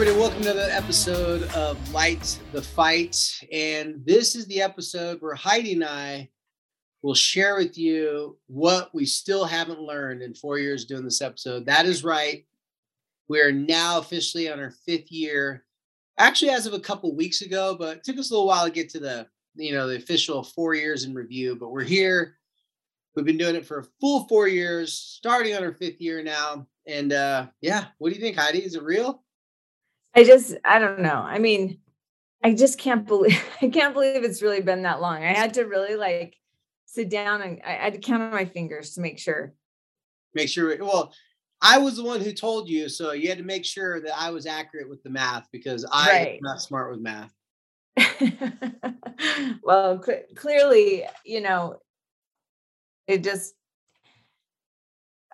Everybody, welcome to another episode of Light the Fight. And this is the episode where Heidi and I will share with you what we still haven't learned in four years doing this episode. That is right. We are now officially on our fifth year, actually, as of a couple weeks ago, but it took us a little while to get to the you know the official four years in review but we're here we've been doing it for a full four years starting on our fifth year now and uh yeah what do you think heidi is it real I just, I don't know. I mean, I just can't believe, I can't believe it's really been that long. I had to really like sit down and I had to count on my fingers to make sure. make sure well i was the one who told you so you had to make sure that i was accurate with the math because i am not smart with math well, cl- clearly, you know, it just,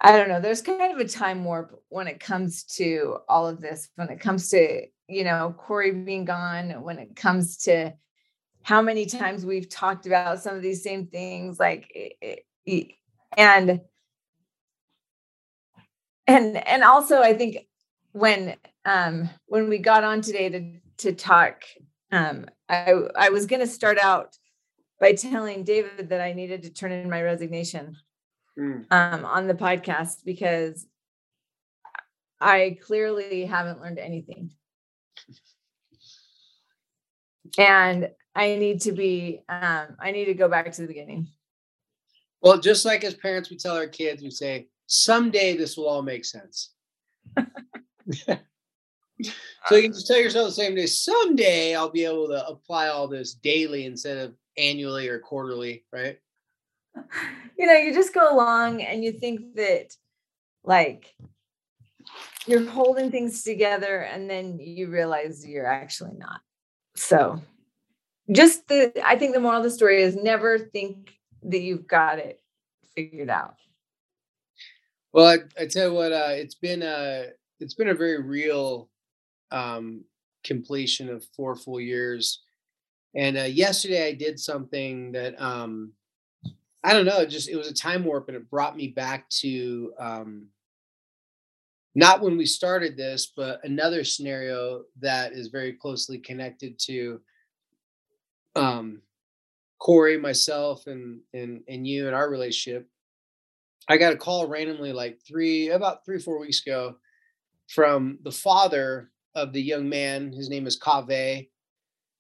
I don't know. There's kind of a time warp when it comes to all of this, when it comes to, you know, Corey being gone, when it comes to how many times we've talked about some of these same things, like, it- it- and, and, and also I think when, um, when we got on today to, to talk, um, I, I was going to start out by telling David that I needed to turn in my resignation Mm. um, on the podcast because I clearly haven't learned anything. And I need to be, um, I need to go back to the beginning. well just like as parents we tell our kids we say someday this will all make sense so you can just tell yourself the same day someday i'll be able to apply all this daily instead of annually or quarterly right You know, you just go along and you think that like you're holding things together and then you realize you're actually not. So just the I think the moral of the story is never think that you've got it figured out. Well, I, I tell you what, uh, it's been a it's been a very real um, completion of four full years. And uh, yesterday I did something that um, I don't know, just it was a time warp, and it brought me back to um, not when we started this, but another scenario that is very closely connected to um, Corey, myself, and and and you and our relationship. I got a call randomly like three, about three, four weeks ago from the father of the young man. His name is Kave,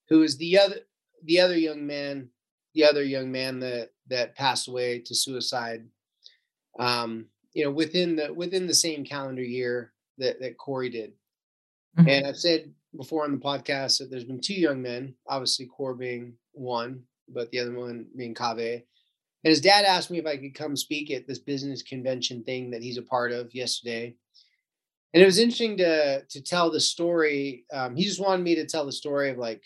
who is the other, the other young man, the other young man that, that passed away to suicide. Um, you know, within the, within the same calendar year that, that Corey did. And I've said before on the podcast that there's been two young men, obviously Corey being one, but the other one being Kave. And his dad asked me if I could come speak at this business convention thing that he's a part of yesterday. And it was interesting to to tell the story. Um, he just wanted me to tell the story of like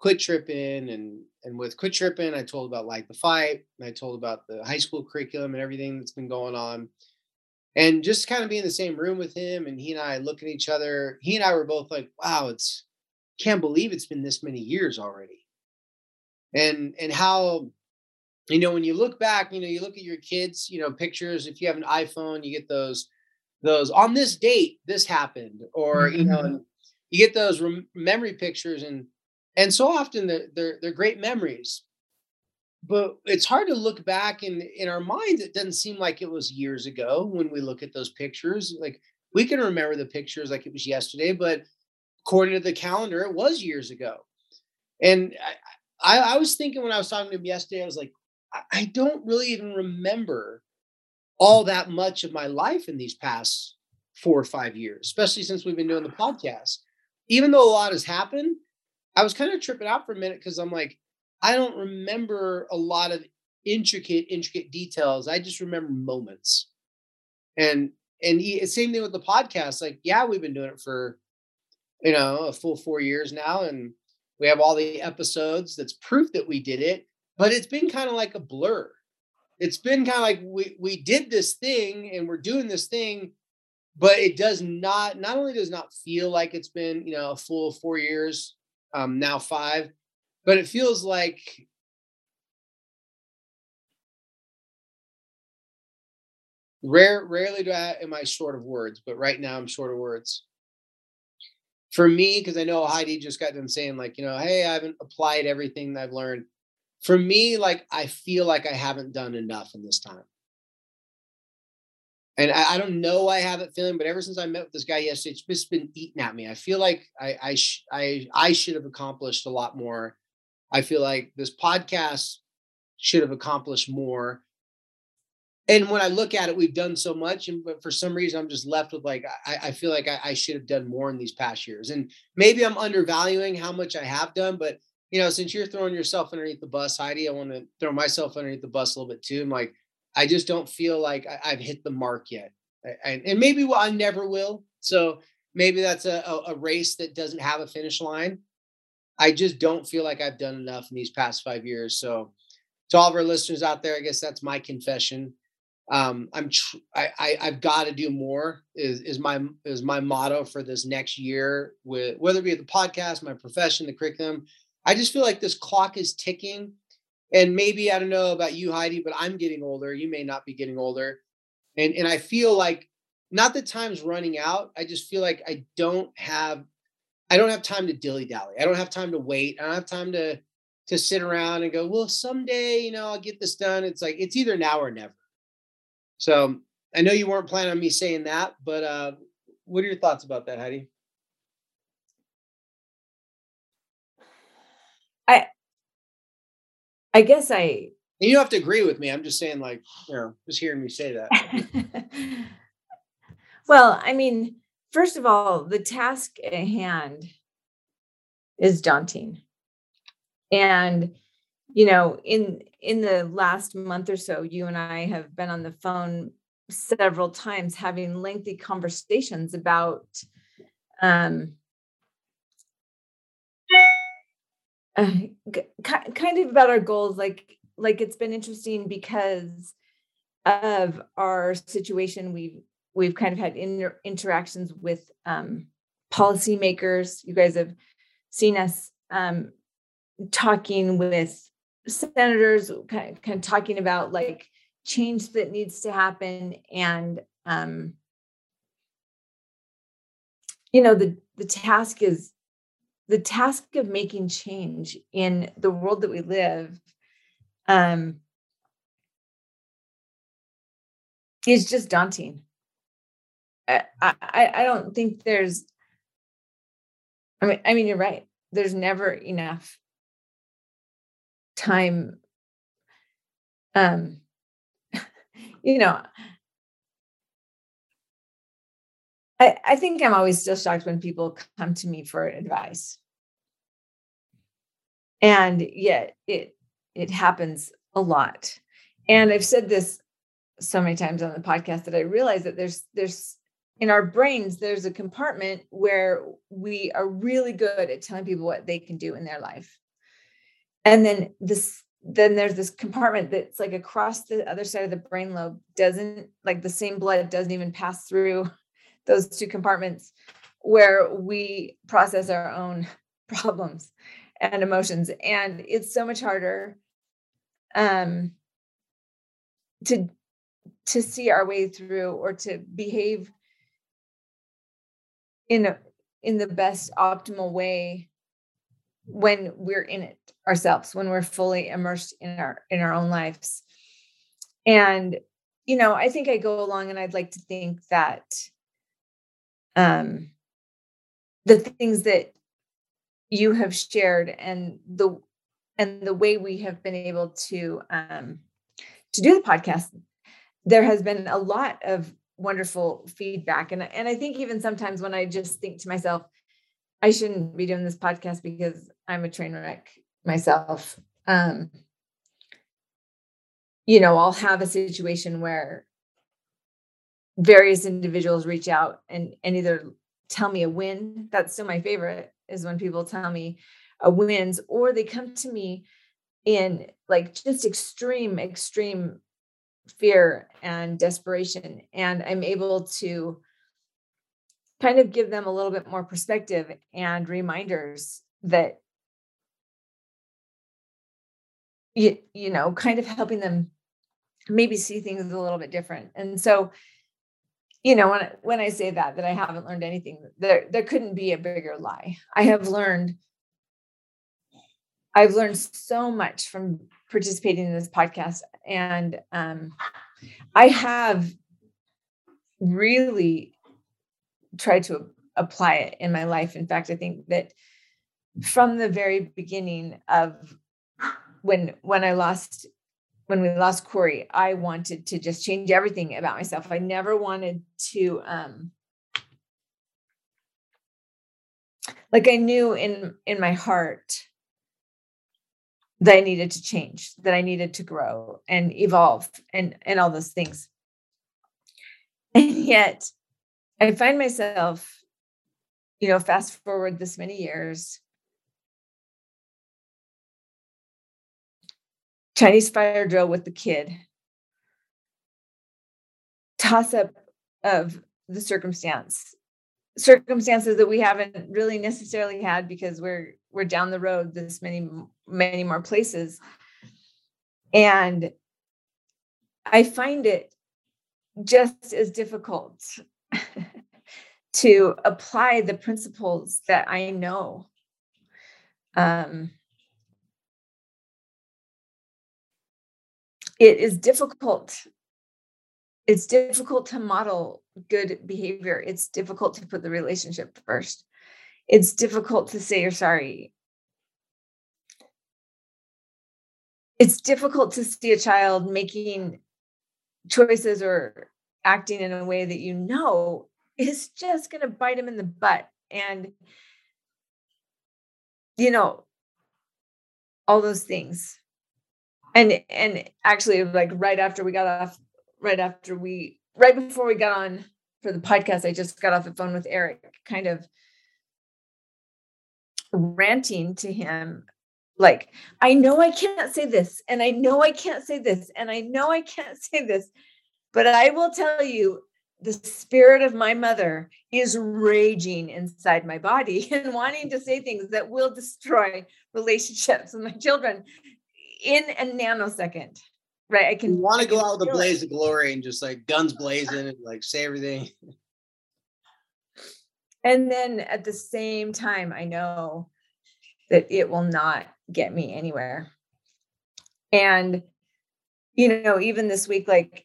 quit tripping and and with quit tripping, I told about like the fight, and I told about the high school curriculum and everything that's been going on. And just kind of be in the same room with him, and he and I look at each other. He and I were both like, "Wow, it's can't believe it's been this many years already." And and how you know when you look back you know you look at your kids you know pictures if you have an iphone you get those those on this date this happened or you know Mhm. you get those rem- memory pictures and and so often they're, they're they're great memories but it's hard to look back in in our minds it doesn't seem like it was years ago when we look at those pictures like we can remember the pictures like it was yesterday but according to the calendar it was years ago and I, I, I was thinking when I was talking to him yesterday, I was like, I, I don't really even remember all that much of my life in these past four or five years, especially since we've been doing the podcast. Even though a lot has happened, I was kind of tripping out for a minute because I'm like, I don't remember a lot of intricate, intricate details. I just remember moments. And and same thing with the podcast. Like, yeah, we've been doing it for you know a full four years now, and we have all the episodes. That's proof that we did it. But it's been kind of like a blur. It's been kind of like we we did this thing and we're doing this thing, but it does not. Not only does not feel like it's been you know a full four years, um, now five, but it feels like Rare, rarely do I am I short of words, but right now I'm short of words. For me, because I know Heidi just got them saying, like, you know, hey, I haven't applied everything that I've learned. For me, like, I feel like I haven't done enough in this time. And I, I don't know I have it feeling, but ever since I met with this guy yesterday, it's just been eating at me. I feel like I I sh- I, I should have accomplished a lot more. I feel like this podcast should have accomplished more and when I look at it, we've done so much, and but for some reason, I'm just left with like I, I feel like I, I, should have done more in these past years, and maybe I'm undervaluing how much I have done. But you know, since you're throwing yourself underneath the bus, Heidi, I want to throw myself underneath the bus a little bit too. I'm like, I just don't feel like I, have hit the mark yet, and, and maybe I never will. So maybe that's a, a, a race that doesn't have a finish line. I just don't feel like I've done enough in these past five years. So to all of our listeners out there, I guess that's my confession um, I'm tr- I, I have got to do more is is my is my motto for this next year with whether it be the podcast, my profession, the curriculum. I just feel like this clock is ticking, and maybe I don't know about you, Heidi, but I'm getting older. You may not be getting older, and and I feel like not that time's running out. I just feel like I don't have I don't have time to dilly dally. I don't have time to wait. I don't have time to to sit around and go, well, someday, you know, I'll get this done. It's like it's either now or never. So I know you weren't planning on me saying that, but uh, what are your thoughts about that, Heidi? I I guess I and you don't have to agree with me. I'm just saying, like, you know, just hearing me say that. well, I mean, first of all, the task at hand is daunting. And you know, in in the last month or so, you and I have been on the phone several times having lengthy conversations about um, uh, kind of about our goals like like it's been interesting because of our situation we've we've kind of had inter- interactions with um, policymakers. You guys have seen us um, talking with senators kind of, kind of talking about like change that needs to happen and um you know the the task is the task of making change in the world that we live um is just daunting. I, I i don't think there's i mean i mean you're right. There's never enough time um you know I, I think I'm always still shocked when people come to me for advice. And yet it it happens a lot. And I've said this so many times on the podcast that I realize that there's there's in our brains there's a compartment where we are really good at telling people what they can do in their life and then this then there's this compartment that's like across the other side of the brain lobe doesn't like the same blood doesn't even pass through those two compartments where we process our own problems and emotions. And it's so much harder um to to see our way through or to behave in a in the best optimal way when we're in it ourselves when we're fully immersed in our in our own lives. And you know i think i go along and i'd like to think that um the things that you have shared and the and the way we have been able to um to do the podcast there has been a lot of wonderful feedback and and i think even sometimes when i just think to myself I shouldn't be doing this podcast because I'm a train wreck myself. Um, you know, I'll have a situation where various individuals reach out and, and either tell me a win. That's still my favorite is when people tell me a wins, or they come to me in like just extreme, extreme fear and desperation. And I'm able to kind of give them a little bit more perspective and reminders that you, you know kind of helping them maybe see things a little bit different and so you know when when i say that that i haven't learned anything there there couldn't be a bigger lie. I have learned i've learned so much from participating in this podcast and um i have really tried to apply it in my life. In fact i think that from the very beginning of when when i lost when we lost Corey, I wanted to just change everything about myself. I never wanted to um like I knew in in my heart that I needed to change, that I needed to grow and evolve and and all those things. And yet I find myself you know fast forward this many years Chinese fire drill with the kid, toss up of the circumstance, circumstances that we haven't really necessarily had because we're we're down the road this many many more places, and I find it just as difficult to apply the principles that I know. Um, it is difficult it's difficult to model good behavior. It's difficult to put the relationship first. It's difficult to say you're sorry. It's difficult to see a child making choices or acting in a way that you know is just going to bite him in the butt and you know all those things and and actually like right after we got off right after we right before we got on for the podcast i just got off the phone with eric kind of ranting to him like i know i can't say this and i know i can't say this and i know i can't say this but i will tell you the spirit of my mother is raging inside my body and wanting to say things that will destroy relationships with my children in a nanosecond. Right. I can you want to go out with a blaze it. of glory and just like guns blazing and like say everything. And then at the same time, I know that it will not get me anywhere. And, you know, even this week, like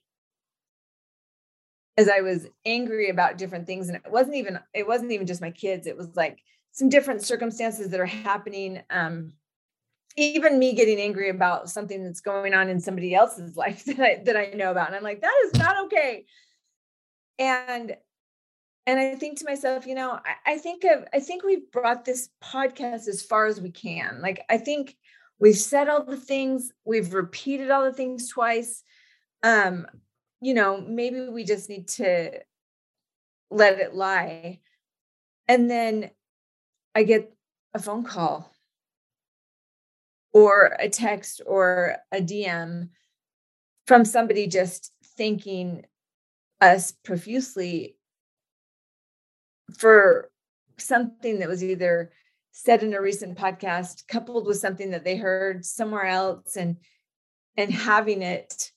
as I was angry about different things, and it wasn't even, it wasn't even just my kids, it was like some different circumstances that are happening um even me getting angry about something that's going on in somebody else's life that I that I know about. And I'm like, that is not okay. And and I think to myself, you know, I, I think of I think we've brought this podcast as far as we can. Like I think we've said all the things, we've repeated all the things twice. Um, you know, maybe we just need to let it lie. And then I get a phone call or a text or a DM from somebody just thanking us profusely for something that was either said in a recent podcast coupled with something that they heard somewhere else and and having it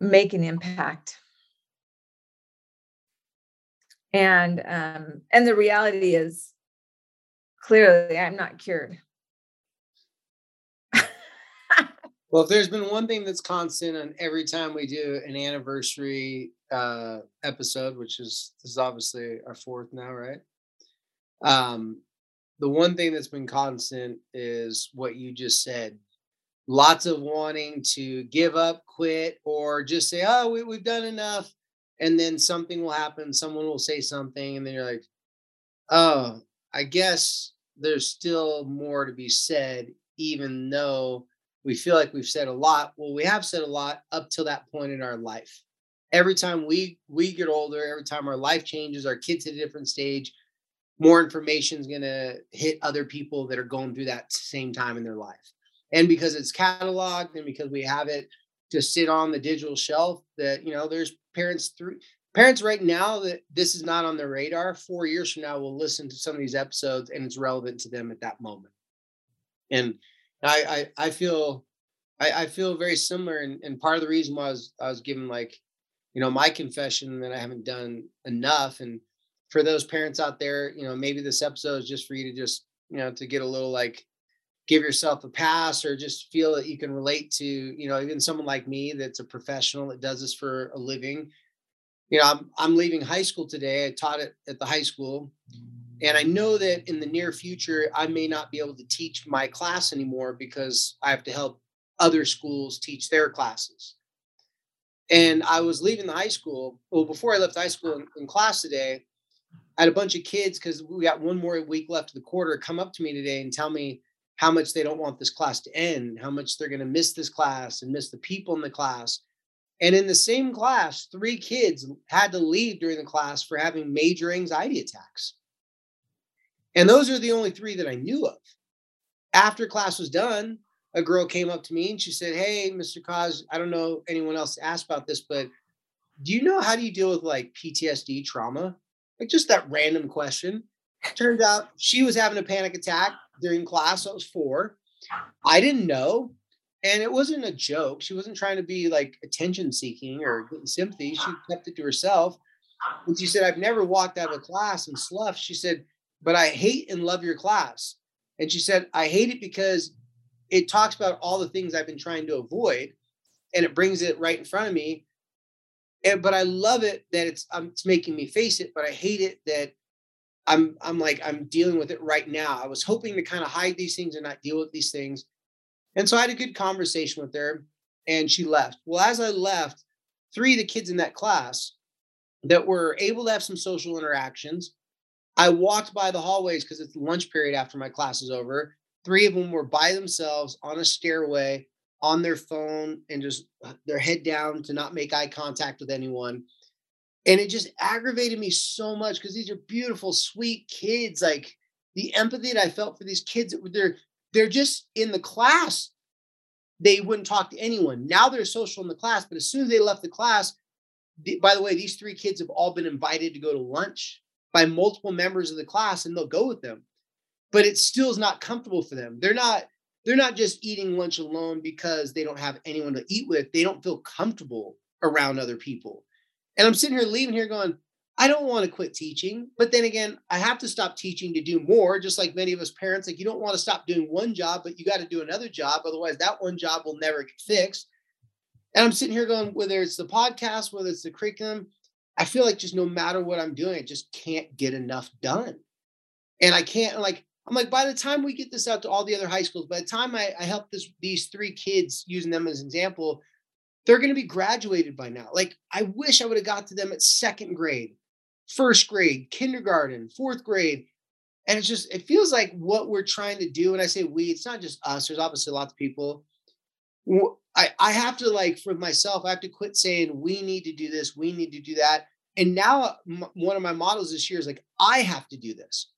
make an impact. And um and the reality is clearly i'm not cured Well, if there's been one thing that's constant on every time we do an anniversary uh, episode, which is this is obviously our fourth now, right? Um, the one thing that's been constant is what you just said. Lots of wanting to give up, quit, or just say, "Oh, we, we've done enough," and then something will happen. Someone will say something, and then you're like, "Oh, I guess there's still more to be said," even though we feel like we've said a lot. Well, we have said a lot up till that point in our life. Every time we we get older, every time our life changes, our kids at a different stage, more information is going to hit other people that are going through that same time in their life. And because it's cataloged and because we have it to sit on the digital shelf, that you know, there's parents through parents right now that this is not on their radar. Four years from now, will listen to some of these episodes and it's relevant to them at that moment. And I I, I feel I, I feel very similar, and, and part of the reason why I was I was given like, you know, my confession that I haven't done enough, and for those parents out there, you know, maybe this episode is just for you to just you know to get a little like give yourself a pass or just feel that you can relate to you know even someone like me that's a professional that does this for a living. You know i'm, I'm leaving high school today. I taught it at the high school and I know that in the near future, I may not be able to teach my class anymore because I have to help other schools teach their classes. And I was leaving the high school. Well, before I left high school in, in class today, I had a bunch of kids because we got one more week left of the quarter come up to me today and tell me how much they don't want this class to end, how much they're going to miss this class and miss the people in the class. And in the same class, three kids had to leave during the class for having major anxiety attacks. And those are the only three that I knew of. After class was done, a girl came up to me and she said, Hey, Mr. Cos, I don't know anyone else asked about this, but do you know how do you deal with like PTSD trauma? Like just that random question. Turns out she was having a panic attack during class. I was four. I didn't know. And it wasn't a joke. She wasn't trying to be like attention seeking or getting sympathy. She kept it to herself. And she said, I've never walked out of a class and sloughed. She said, but I hate and love your class. And she said, I hate it because it talks about all the things I've been trying to avoid and it brings it right in front of me. And but I love it that it's um, it's making me face it, but I hate it that I'm I'm like I'm dealing with it right now. I was hoping to kind of hide these things and not deal with these things. And so I had a good conversation with her and she left. Well, as I left, three of the kids in that class that were able to have some social interactions I walked by the hallways because it's lunch period after my class is over. Three of them were by themselves on a stairway on their phone and just uh, their head down to not make eye contact with anyone. And it just aggravated me so much because these are beautiful, sweet kids. Like the empathy that I felt for these kids, they're they're just in the class. They wouldn't talk to anyone. Now they're social in the class, but as soon as they left the class, by the way, these three kids have all been invited to go to lunch by multiple members of the class and they'll go with them. But it still is not comfortable for them. They're not they're not just eating lunch alone because they don't have anyone to eat with. They don't feel comfortable around other people. And i'm sitting here leaving here going i don't want to quit teaching. But then again i have to stop teaching to do more just like many of us parents. Like you don't want to stop doing one job but you got to do another job otherwise that one job will never get fixed. And i'm sitting here going whether it's the podcast whether it's the curriculum I feel like just no matter what I'm doing, I just can't get enough done. And I can't like I'm like by the time we get this out to all the other high schools, by the time I, I help this these three kids using them as an example, they're going to be graduated by now. Like I wish I would have got to them at second grade, first grade, kindergarten, fourth grade. And it's just, it feels like what we're trying to do. And I say we, it's not just us, there's obviously lots of people. I, I have to like for myself, I have to quit saying we need to do this, we need to do that. And now uh, m- one of my models this year is like I have to do this.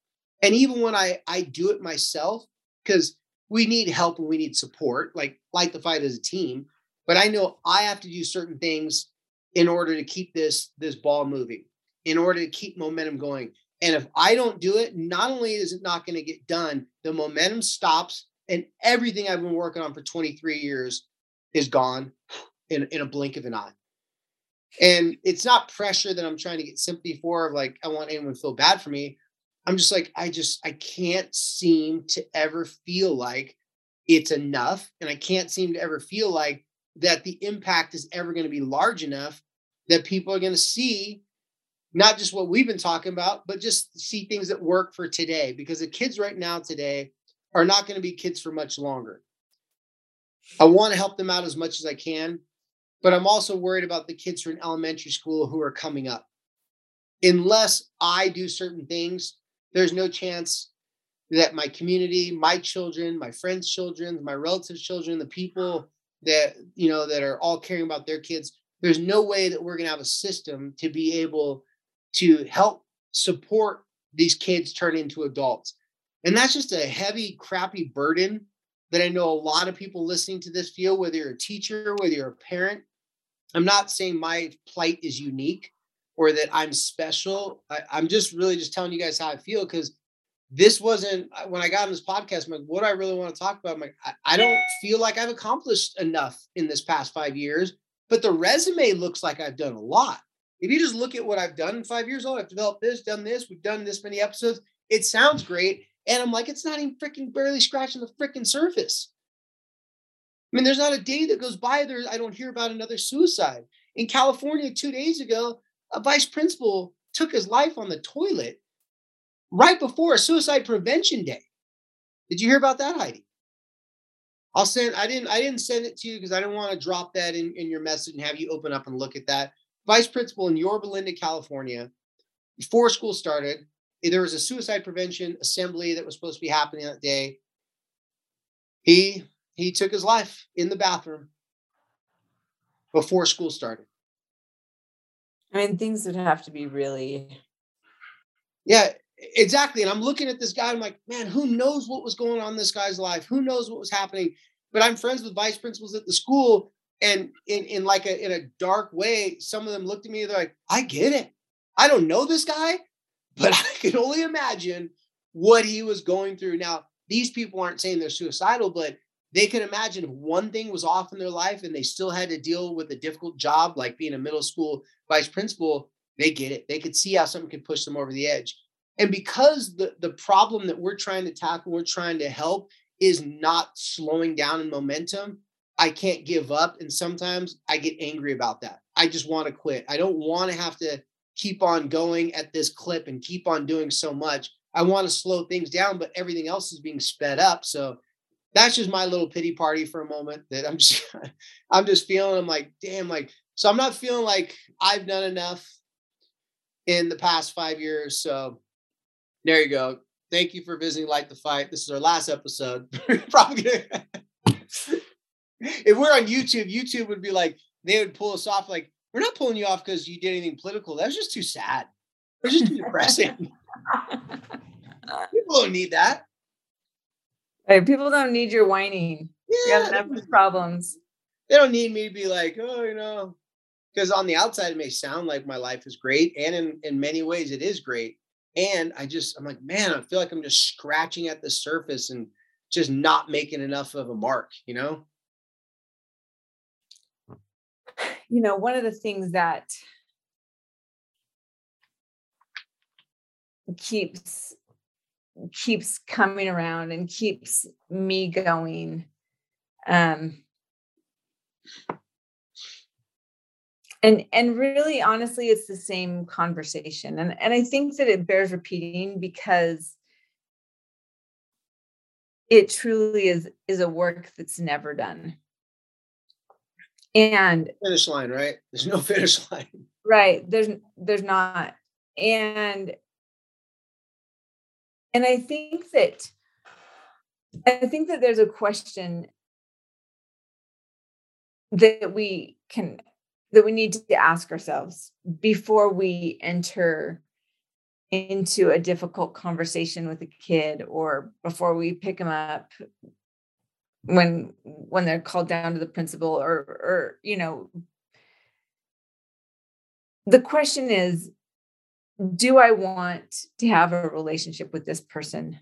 And even when I I do it myself, because we need help and we need support, like like the fight as a team. But I know I have to do certain things in order to keep this this ball moving, in order to keep momentum going. And if I don't do it, not only is it not going to get done, the momentum stops and everything I've been working on for 23 years is gone in, in a blink of an eye. And it's not pressure that I'm trying to get sympathy for, like, I want anyone to feel bad for me. I'm just like, I just, I can't seem to ever feel like it's enough. And I can't seem to ever feel like that the impact is ever going to be large enough that people are going to see not just what we've been talking about, but just see things that work for today. Because the kids right now today are not going to be kids for much longer. I want to help them out as much as I can, but I'm also worried about the kids from elementary school who are coming up. Unless I do certain things, there's no chance that my community, my children, my friends' children, my relatives' children, the people that you know that are all caring about their kids, there's no way that we're going to have a system to be able to help support these kids turn into adults. And that's just a heavy, crappy burden that I know a lot of people listening to this feel, whether you're a teacher, whether you're a parent. I'm not saying my plight is unique or that I'm special. I, am just really just telling you guys how I feel because this wasn't when I got on this podcast. I'm like, what I really want to talk about. I'm like, I, I don't feel like I've accomplished enough in this past five years, but the resume looks like I've done a lot. If you just look at what I've done in five years, oh, I've developed this, done this, we've done this many episodes. It sounds great. And I'm like, it's not even freaking barely scratching the freaking surface. I mean, there's not a day that goes by there I don't hear about another suicide. In California, two days ago, a vice principal took his life on the toilet right before a suicide prevention day. Did you hear about that, Heidi? I'll send. I didn't. I didn't send it to you because I didn't want to drop that in, in your message and have you open up and look at that. Vice principal in Yorba Linda, California, before school started, there was a suicide prevention assembly that was supposed to be happening that day. He he took his life in the bathroom before school started. I mean, things would have to be really. Yeah, exactly. And I'm looking at this guy. I'm like, man, who knows what was going on in this guy's life? Who knows what was happening? But I'm friends with vice principals at the school, and in in like a in a dark way, some of them looked at me. They're like, I get it. I don't know this guy, but I can only imagine what he was going through. Now, these people aren't saying they're suicidal, but they can imagine if one thing was off in their life and they still had to deal with a difficult job like being a middle school vice principal, they get it. They could see how something could push them over the edge. And because the, the problem that we're trying to tackle, we're trying to help is not slowing down in momentum, I can't give up. And sometimes I get angry about that. I just want to quit. I don't want to have to keep on going at this clip and keep on doing so much. I want to slow things down, but everything else is being sped up. So that's just my little pity party for a moment that I'm just I'm just feeling I'm like, damn, like so I'm not feeling like I've done enough in the past five years. So there you go. Thank you for visiting Light the Fight. This is our last episode. Probably if we're on YouTube, YouTube would be like, they would pull us off like, we're not pulling you off because you did anything political. That's just too sad. That's just too depressing. People don't need that. Right. People don't need your whining. Yeah. You have enough problems. They don't need me to be like, oh, you know, because on the outside it may sound like my life is great. And in, in many ways it is great. And I just, I'm like, man, I feel like I'm just scratching at the surface and just not making enough of a mark, you know? You know, one of the things that keeps keeps coming around and keeps me going um and and really honestly it's the same conversation. And and i think that it bears repeating because it truly is is a work that's never done and finish line right? There's no finish line. Right there's there's not. And and i think that i think that there's a question that we can that we need to ask ourselves before we enter into a difficult conversation with a kid or before we pick them up when when they're called down to the principal or or you know the question is do i want to have a relationship with this person?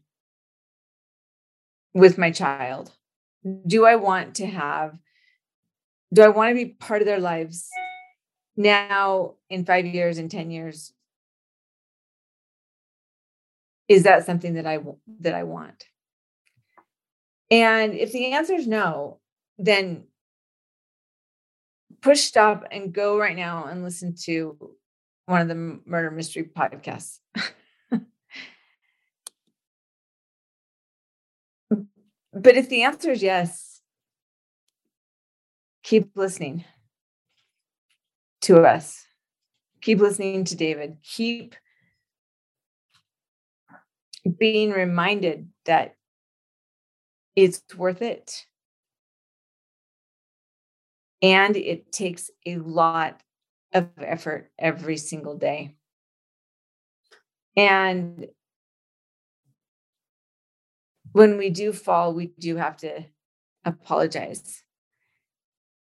With my child? Do i want to have do i want to be part of their lives now in 5 years in 10 years? Is that something that i that i want and if the answer is no, then push stop and go right now and listen to one of the murder mystery podcasts. but if the answer is yes, keep listening to us. Keep listening to David. Keep being reminded that it's worth it. And it takes a lot of effort every single day. And when we do fall, we do have to apologize.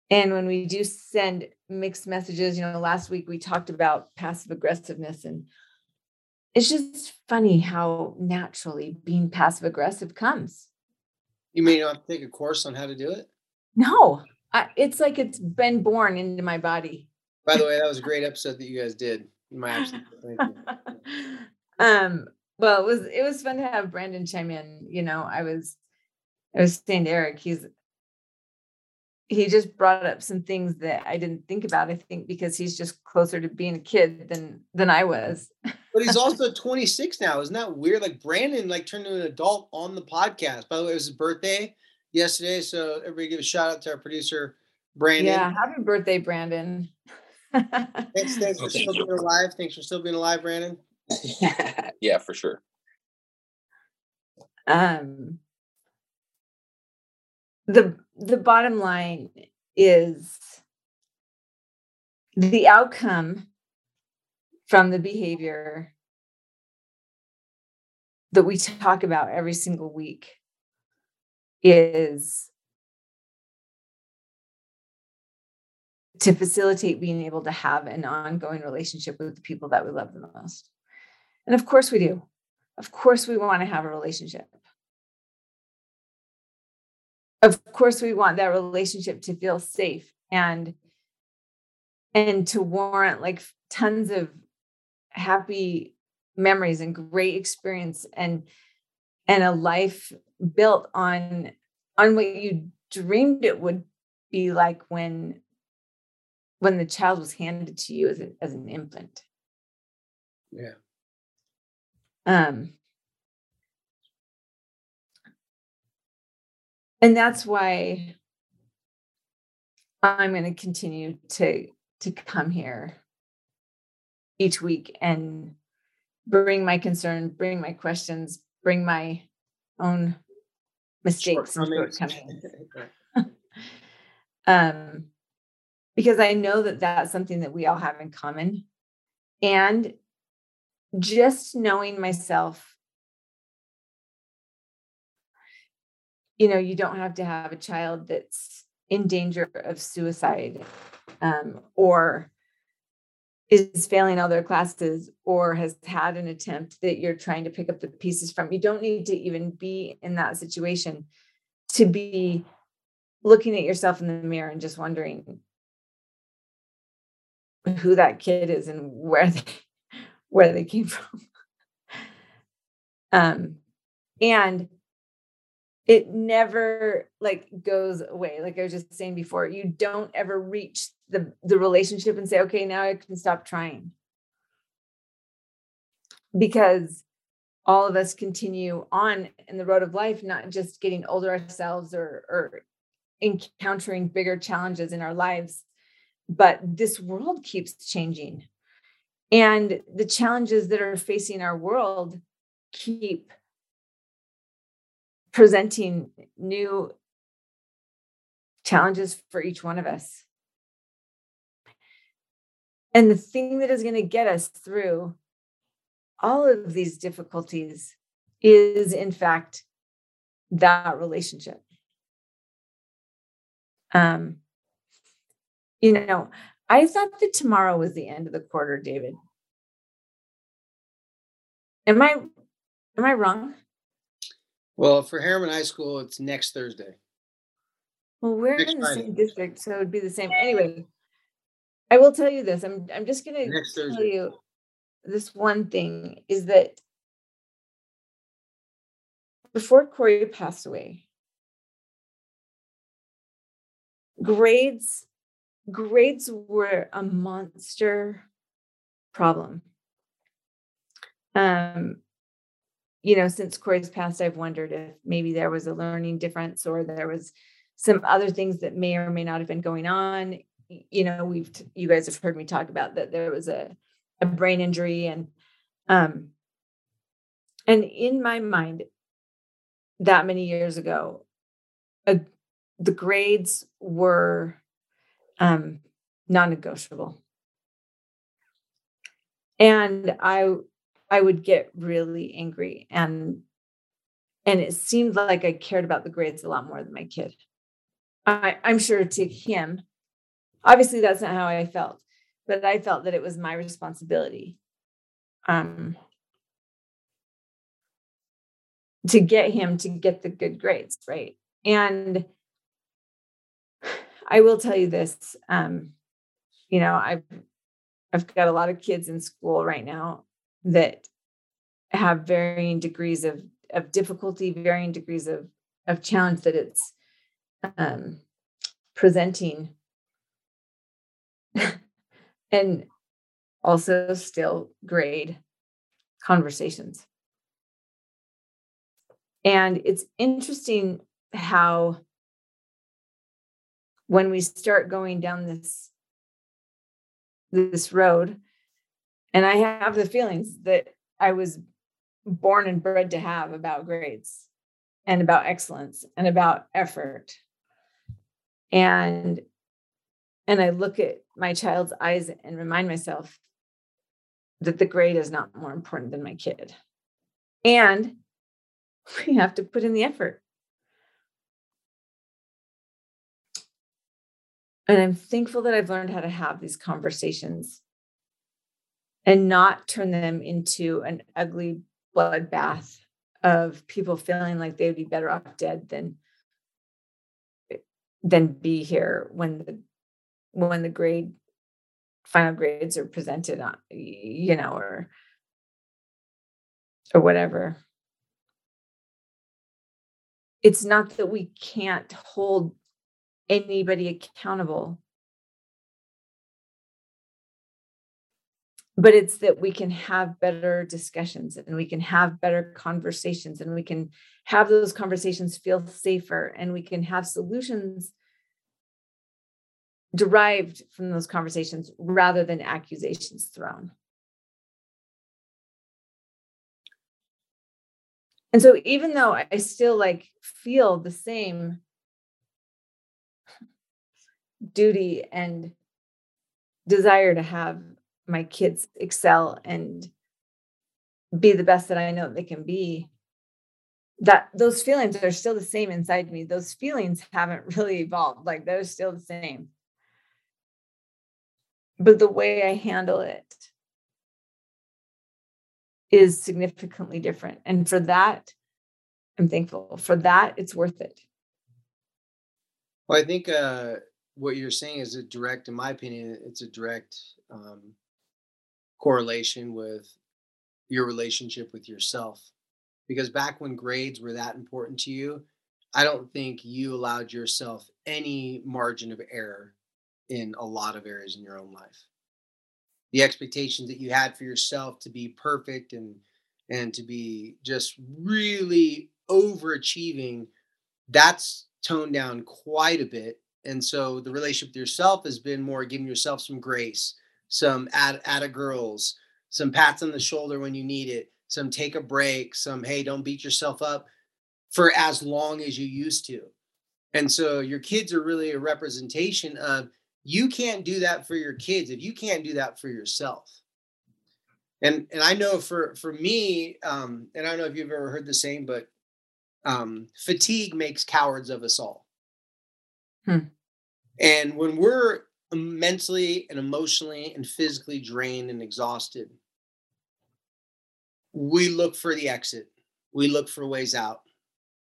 And when we do send mixed messages, you know, last week we talked about passive aggressiveness, and it's just funny how naturally being passive aggressive comes. You mean you have to take a course on how to do it? No, I, it's like it's been born into my body. By the way, that was a great episode that you guys did. My absolute um, well, it was it was fun to have Brandon chime in. You know, I was I was saying to Eric, he's he just brought up some things that I didn't think about. I think because he's just closer to being a kid than than I was. but he's also 26 now. Isn't that weird? Like Brandon, like turned into an adult on the podcast. By the way, it was his birthday yesterday, so everybody give a shout out to our producer Brandon. Yeah, happy birthday, Brandon. thanks, thanks for still being alive. Thanks for still being alive, Brandon. yeah, for sure. Um, the the bottom line is the outcome from the behavior that we talk about every single week is to facilitate being able to have an ongoing relationship with the people that we love the most. And of course we do. Of course we want to have a relationship. Of course we want that relationship to feel safe and and to warrant like tons of happy memories and great experience and and a life built on on what you dreamed it would be like when when the child was handed to you as, a, as an infant. Yeah. Um and that's why i'm going to continue to to come here each week and bring my concern bring my questions bring my own mistakes and shortcomings. um because i know that that's something that we all have in common. And just knowing myself you know you don't have to have a child that's in danger of suicide um, or is failing all their classes or has had an attempt that you're trying to pick up the pieces from you don't need to even be in that situation to be looking at yourself in the mirror and just wondering who that kid is and where they where they came from. um, and it never like goes away. Like I was just saying before, you don't ever reach the the relationship and say, okay, now I can stop trying. Because all of us continue on in the road of life, not just getting older ourselves or or encountering bigger challenges in our lives, but this world keeps changing and the challenges that are facing our world keep presenting new challenges for each one of us. And the thing that is going to get us through all of these difficulties is, in fact, that relationship. Um, you know, I thought that tomorrow was the end of the quarter, David. Am I am I wrong? Well, for Harriman High School, it's next Thursday. Well, we're next in the Friday. same district, so it'd be the same. Anyway, I will tell you this. I'm I'm just gonna next tell Thursday. you this one thing is that before Corey passed away, grades grades were a monster problem. Um, you know, since Corey's passed, I've wondered if maybe there was a learning difference or there was some other things that may or may not have been going on. You know, we've you guys have heard me talk about that there was a a brain injury and um And in my mind, that many years ago, uh, the grades were um, non-negotiable, and I I would get really angry and and it seemed like I cared about the grades a lot more than my kid. I, I'm sure to him, obviously that's not how I felt, but I felt that it was my responsibility um, to get him to get the good grades, right? And I will tell you this, um, you know, I've I've got a lot of kids in school right now that have varying degrees of of difficulty, varying degrees of of challenge that it's um, presenting, and also still grade conversations. And it's interesting how when we start going down this this road and i have the feelings that i was born and bred to have about grades and about excellence and about effort. And and i look at my child's eyes and remind myself that the grade is not more important than my kid. And we have to put in the effort. And i'm thankful that i've learned how to have these conversations and not turn them into an ugly bloodbath of people feeling like they'd be better off dead than than be here when the when the grade final grades are presented on you know or or whatever. It's not that we can't hold anybody accountable but it's that we can have better discussions and we can have better conversations and we can have those conversations feel safer and we can have solutions derived from those conversations rather than accusations thrown. And so even though i still like feel the same duty and desire to have my kids excel and be the best that I know they can be that those feelings are still the same inside me. Those feelings haven't really evolved like they're still the same. But the way I handle it is significantly different and for that I'm thankful. For that it's worth it. Well I think uh what you're saying is a direct in my opinion it's a direct um correlation with your relationship with yourself. Because back when grades were that important to you, I don't think you allowed yourself any margin of error in a lot of areas in your own life. The expectations that you had for yourself to be perfect and and to be just really overachieving, that's toned down quite a bit. And so the relationship with yourself has been more giving yourself some grace, some add add a girls, some pats on the shoulder when you need it, some take a break, some hey, don't beat yourself up for as long as you used to. And so your kids are really a representation of you can't do that for your kids if you can't do that for yourself. And and I know for for me, um, and I don't know if you've ever heard the same, but um, fatigue makes cowards of us all. Hmm. And when we're mentally and emotionally and physically drained and exhausted, we look for the exit. We look for ways out.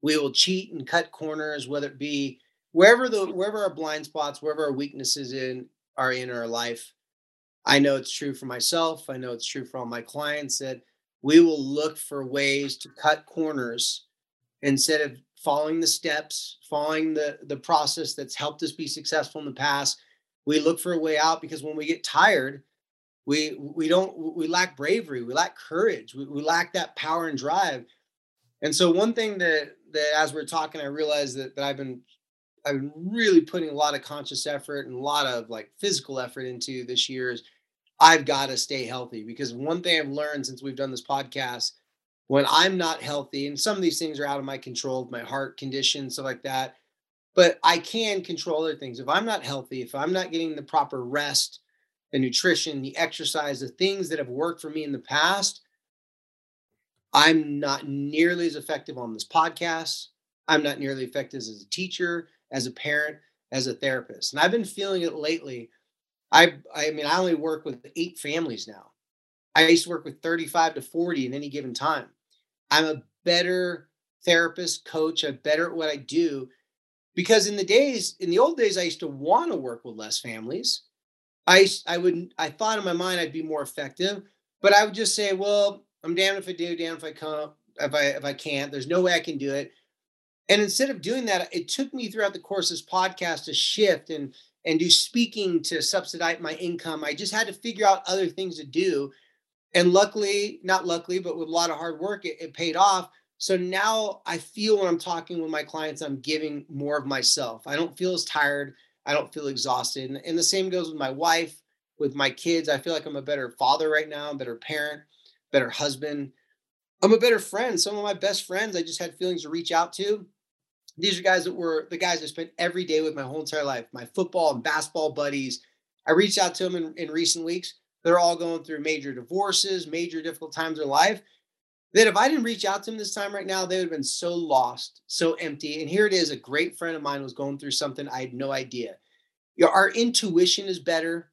We will cheat and cut corners, whether it be wherever the wherever our blind spots, wherever our weaknesses in are in our life. I know it's true for myself. I know it's true for all my clients that we will look for ways to cut corners instead of following the steps, following the the process that's helped us be successful in the past we look for a way out because when we get tired we we don't we lack bravery we lack courage we, we lack that power and drive and so one thing that that as we're talking i realized that, that i've been i've been really putting a lot of conscious effort and a lot of like physical effort into this year is i've got to stay healthy because one thing i've learned since we've done this podcast when I'm not healthy, and some of these things are out of my control, my heart condition, stuff like that. But I can control other things. If I'm not healthy, if I'm not getting the proper rest, the nutrition, the exercise, the things that have worked for me in the past, I'm not nearly as effective on this podcast. I'm not nearly effective as a teacher, as a parent, as a therapist. And I've been feeling it lately. I I mean, I only work with eight families now. I used to work with 35 to 40 in any given time. I'm a better therapist, coach, I'm better at what I do. Because in the days, in the old days, I used to want to work with less families. I I would I thought in my mind I'd be more effective, but I would just say, well, I'm damned if I do, damned if I can't, if I if I can't. There's no way I can do it. And instead of doing that, it took me throughout the course of this podcast to shift and and do speaking to subsidize my income. I just had to figure out other things to do. And luckily, not luckily, but with a lot of hard work, it, it paid off. So now I feel when I'm talking with my clients, I'm giving more of myself. I don't feel as tired. I don't feel exhausted. And, and the same goes with my wife, with my kids. I feel like I'm a better father right now, better parent, better husband. I'm a better friend. Some of my best friends I just had feelings to reach out to these are guys that were the guys I spent every day with my whole entire life, my football and basketball buddies. I reached out to them in, in recent weeks. They're all going through major divorces, major difficult times in their life. That if I didn't reach out to them this time right now, they would have been so lost, so empty. And here it is a great friend of mine was going through something I had no idea. Your, our intuition is better.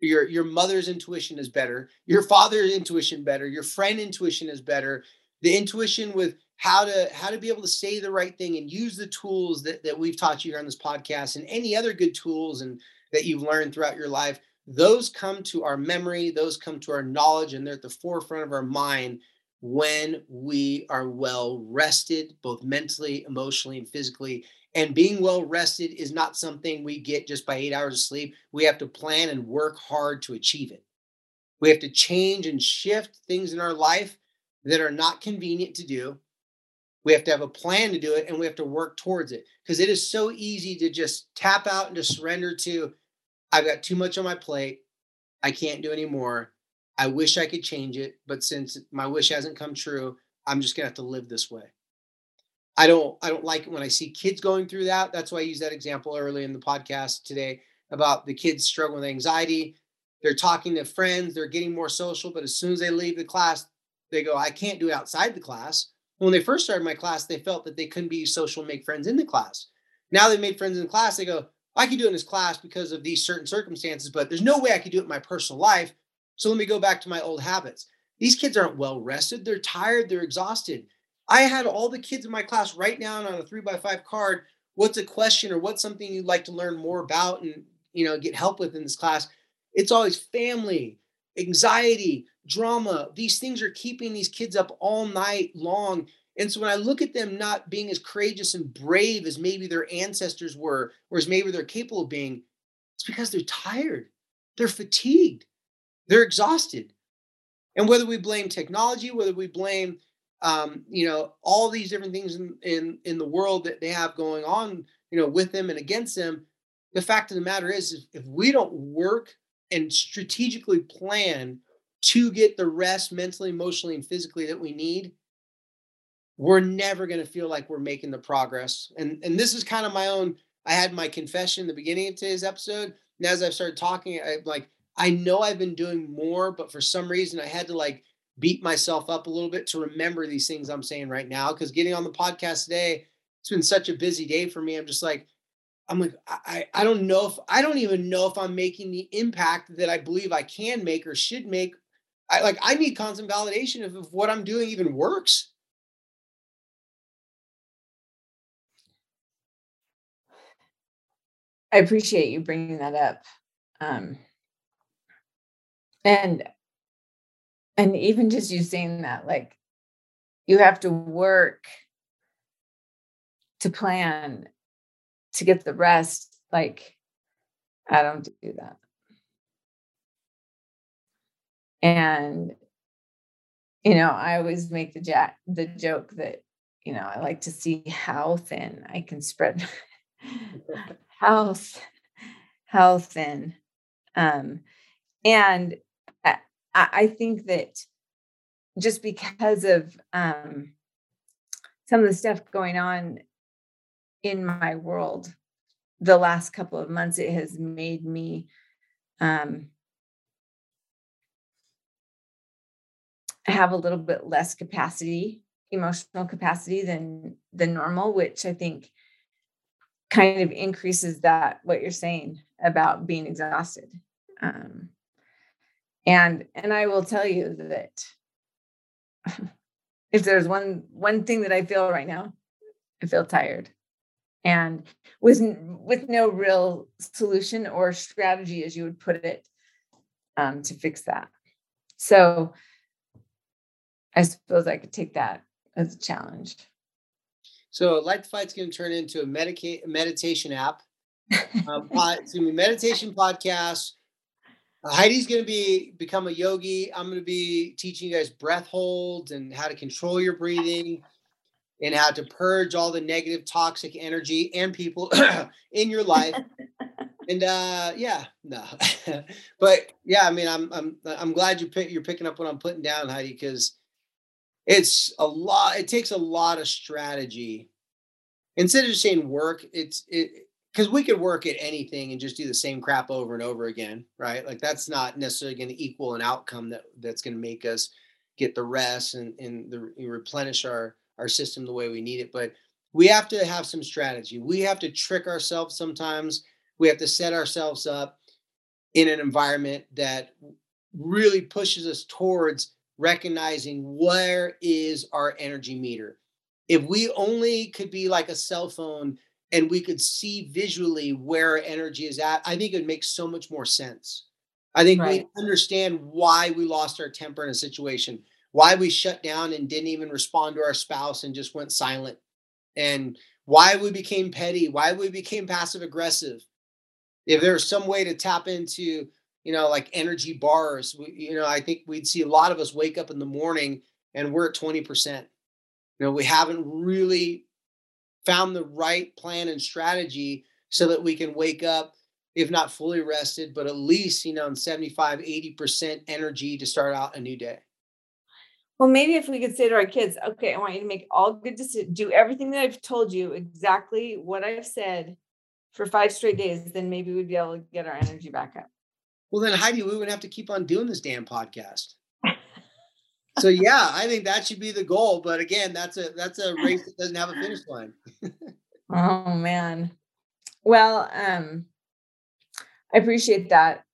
Your, your mother's intuition is better. Your father's intuition better. Your friend intuition is better. The intuition with how to how to be able to say the right thing and use the tools that, that we've taught you here on this podcast and any other good tools and that you've learned throughout your life those come to our memory those come to our knowledge and they're at the forefront of our mind when we are well rested both mentally emotionally and physically. And being well rested is not something we get just by eight hours of sleep. We have to plan and work hard to achieve it. We have to change and shift things in our life that are not convenient to do. We have to have a plan to do it and we have to work towards it. Because it is so easy to just tap out and to surrender to I've got too much on my plate. I can't do anymore. I wish I could change it, but since my wish hasn't come true, I'm just to have to live this way. I don't I don't like it when I see kids going through that. That's why I use that example early in the podcast today about the kids struggling with anxiety. They're talking to friends, they're getting more social, but as soon as they leave the class, they go, I can't do it outside the class when they first started my class, they felt that they couldn't be social, and make friends in the class. Now they made friends in the class. They go, I can do it in this class because of these certain circumstances, but there's no way I could do it in my personal life. So let me go back to my old habits. These kids aren't well rested. They're tired. They're exhausted. I had all the kids in my class write down on a three by five card what's a question or what's something you'd like to learn more about and you know get help with in this class. It's always family, anxiety, drama. These things are keeping these kids up all night long. And so when I look at them not being as courageous and brave as maybe their ancestors were, or as maybe they're capable of being, it's because they're tired, they're fatigued, they're exhausted. And whether we blame technology, whether we blame, um, you know, all these different things in, in in the world that they have going on, you know, with them and against them, the fact of the matter is, if, we don't work and strategically plan to get the rest mentally, emotionally, and physically that we need, we're never going to feel like we're making the progress. And and this is kind of my own. I had my confession in the beginning of today's episode, and as I've started talking, I like I know I've been doing more, but for some reason I had to like beat myself up a little bit to remember these things I'm saying right now. Because getting on the podcast today, it's been such a busy day for me. I'm just like, I'm like, I, I don't know if I don't even know if I'm making the impact that I believe I can make or should make I like I need constant validation of, of what I'm doing even works. I appreciate you bringing that up. Um, and and even just you saying that, like you have to work to plan to get the rest. Like I don't do that. And you know, I always make the jack the joke that, you know, I like to see how thin I can spread how how thin. Um and I, I think that just because of um, some of the stuff going on in my world the last couple of months, it has made me um, have a little bit less capacity, emotional capacity than than normal, which I think kind of increases that what you're saying about being exhausted. Um, and and I will tell you that if there's one one thing that I feel right now, I feel tired, and with with no real solution or strategy, as you would put it, um, to fix that. So I suppose I could take that as a challenge. So Light Fight's going to turn into a medica- meditation app. Um, pod, it's going to be meditation podcast. Heidi's going to be become a yogi. I'm going to be teaching you guys breath holds and how to control your breathing and how to purge all the negative toxic energy and people in your life. and uh yeah, no. but yeah, I mean I'm I'm I'm glad you pick you're picking up what I'm putting down, Heidi, because it's a lot it takes a lot of strategy instead of just saying work it's it because we could work at anything and just do the same crap over and over again right? Like that's not necessarily going to equal an outcome that that's going to make us get the rest and and the replenish our our system the way we need it. But we have to have some strategy. We have to trick ourselves sometimes. We have to set ourselves up in an environment that really pushes us towards recognizing where is our energy meter. If we only could be like a cell phone and we could see visually where energy is at, I think it would make so much more sense. I think right. we understand why we lost our temper in a situation, why we shut down and didn't even respond to our spouse and just went silent, and why we became petty, why we became passive aggressive. If there was some way to tap into you know, like energy bars. We, you know, I think we'd see a lot of us wake up in the morning and we're at 20%. You know, we haven't really found the right plan and strategy so that we can wake up, if not fully rested, but at least, you know, in 75, 80% energy to start out a new day. Well, maybe if we could say to our kids, okay, I want you to make all good decisions, do everything that I've told you, exactly what I've said for five straight days, then maybe we'd be able to get our energy back up. Well, then Heidi, we wouldn't have to keep on doing this damn podcast. So yeah, I think that should be the goal. But again, that's a that's a race that doesn't have a finish line. oh man. Well, um, I appreciate that.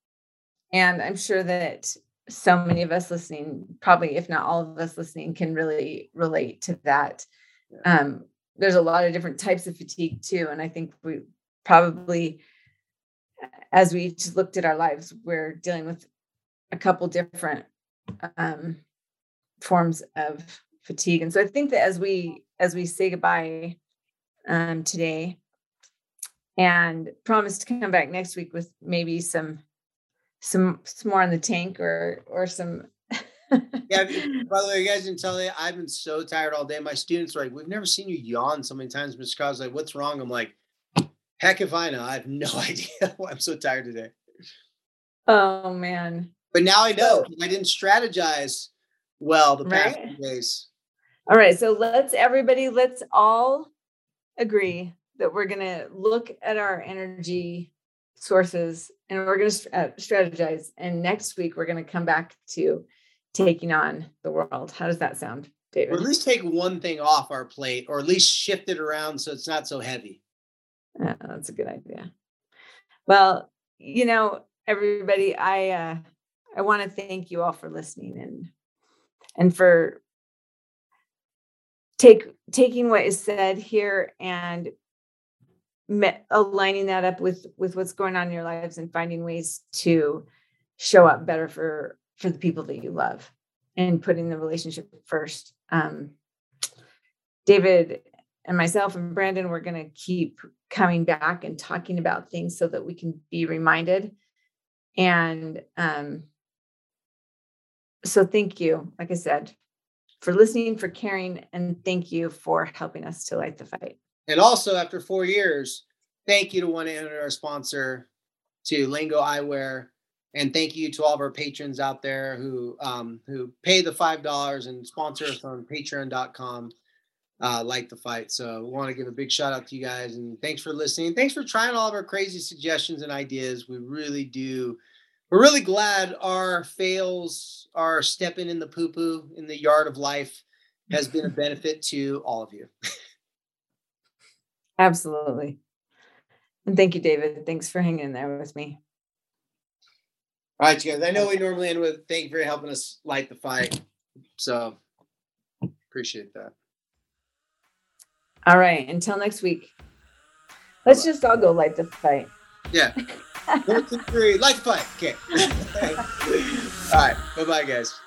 And I'm sure that so many of us listening, probably if not all of us listening, can really relate to that. Um, there's a lot of different types of fatigue too. And I think we probably as we just looked at our lives, we're dealing with a couple different um, forms of fatigue. And so I think that as we as we say goodbye um, today and promise to come back next week with maybe some some some more on the tank or or some yeah by the way you guys didn't tell me i've been so tired all day my students are like we've never seen you yawn so many times mr Cos like what's wrong i'm like Heck if I know. I have no idea why I'm so tired today. Oh man. But now I know I didn't strategize well the past right? few days. All right. So let's everybody, let's all agree that we're going to look at our energy sources and we're going to uh, strategize. And next week, we're going to come back to taking on the world. How does that sound, David? Or at least take one thing off our plate or at least shift it around so it's not so heavy. Yeah, that's a good idea. Well, you know, everybody, I uh, I want to thank you all for listening and and for take taking what is said here and aligning that up with with what's going on in your lives and finding ways to show up better for for the people that you love and putting the relationship first. Um, David and myself and Brandon, we're going to keep coming back and talking about things so that we can be reminded. And um, so, thank you, like I said, for listening, for caring, and thank you for helping us to light the fight. And also, after four years, thank you to one and our sponsor, to Lingo Eyewear. And thank you to all of our patrons out there who um, who pay the five dollars and sponsor us on Patreon.com. Uh, light the fight. So we want to give a big shout out to you guys and thanks for listening. Thanks for trying all of our crazy suggestions and ideas. We really do. We're really glad our fails, our stepping in the poo poo in the yard of life has been a benefit to all of you. Absolutely. And thank you, David. Thanks for hanging in there with me. All right, you guys. I know we normally end with thank you for helping us light the fight. So appreciate that. All right. Until next week. Let's just all go light the fight. Yeah. One, two, three, light the fight. Okay. all right. Bye bye, guys.